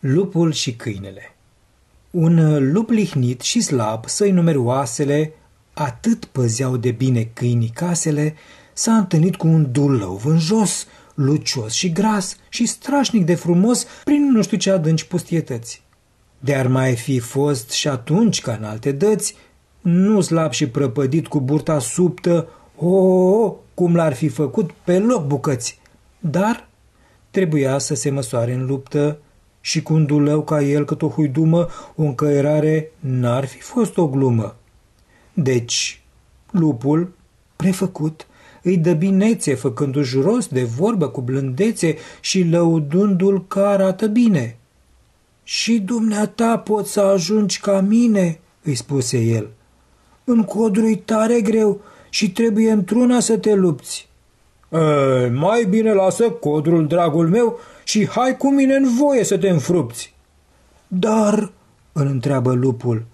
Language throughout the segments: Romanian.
Lupul și câinele Un lup lihnit și slab, să-i numeri oasele, atât păzeau de bine câinii casele, s-a întâlnit cu un dulău vânjos, lucios și gras și strașnic de frumos prin nu știu ce adânci pustietăți. De-ar mai fi fost și atunci ca în alte dăți, nu slab și prăpădit cu burta subtă, o, oh, oh, cum l-ar fi făcut pe loc bucăți. Dar trebuia să se măsoare în luptă și cu un dulău ca el cât o huidumă, o încăierare n-ar fi fost o glumă. Deci, lupul, prefăcut, îi dă binețe, făcându-și rost de vorbă cu blândețe și lăudându-l că arată bine. Și dumneata poți să ajungi ca mine, îi spuse el. În codru tare greu și trebuie într-una să te lupți. E, mai bine lasă codrul, dragul meu, și hai cu mine în voie să te înfrupți. Dar, îl întreabă lupul,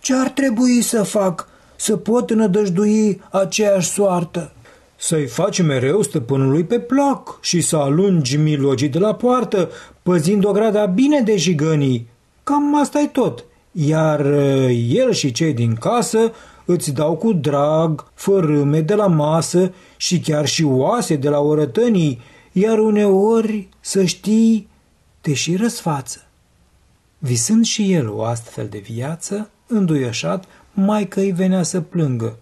ce ar trebui să fac să pot nădăjdui aceeași soartă? Să-i faci mereu stăpânului pe plac și să alungi milogii de la poartă, păzind o grada bine de jigănii. Cam asta e tot. Iar el și cei din casă îți dau cu drag fărâme de la masă și chiar și oase de la orătănii, iar uneori, să știi, te și răsfață. Visând și el o astfel de viață, înduioșat, mai că îi venea să plângă.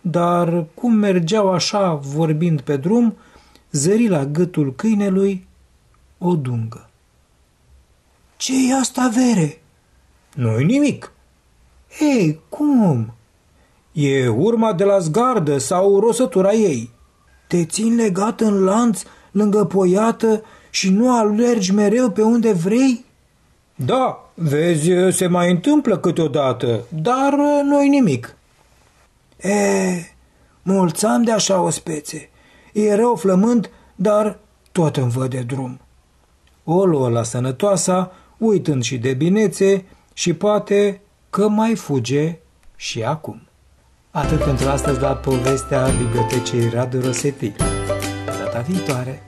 Dar cum mergeau așa, vorbind pe drum, zări la gâtul câinelui o dungă. Ce-i asta, vere?" Nu-i nimic." Ei, cum?" E urma de la zgardă sau rosătura ei." Te țin legat în lanț lângă poiată și nu alergi mereu pe unde vrei? Da, vezi, se mai întâmplă câteodată, dar nu-i nimic. E, mulți am de așa o spețe. E rău flământ, dar tot îmi văd de drum. O luă la sănătoasa, uitând și de binețe și poate că mai fuge și acum. Atât pentru astăzi la povestea Bibliotecii Radu Rosetti. Data viitoare!